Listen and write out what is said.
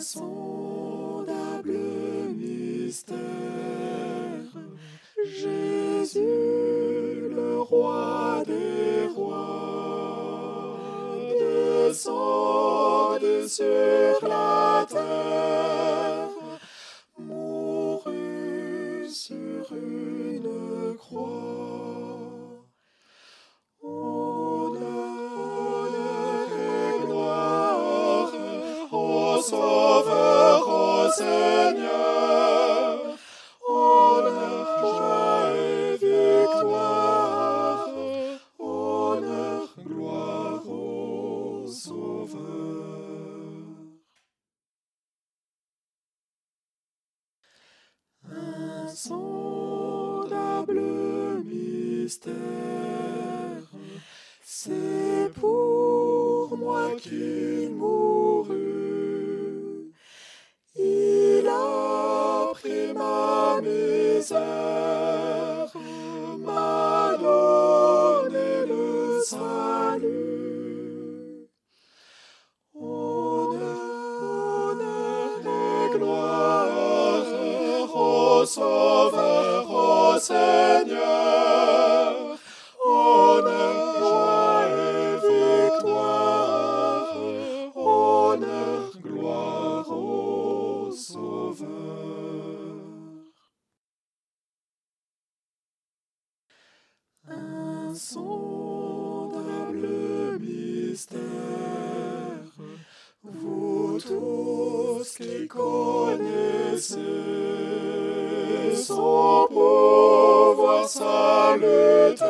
Insondable mystère, Jésus, le roi des rois, descend sur la terre, Sauveur, au Seigneur. Honneur, joie et victoire. Honneur, gloire au Sauveur. Insondable mystère, c'est pour moi qu'il Honneur, gloire au Sauveur, au Seigneur. Honneur, victoire. Honneur, gloire au Sauveur. insondable mystère, vous tous qui connaissez son pouvoir salutaire.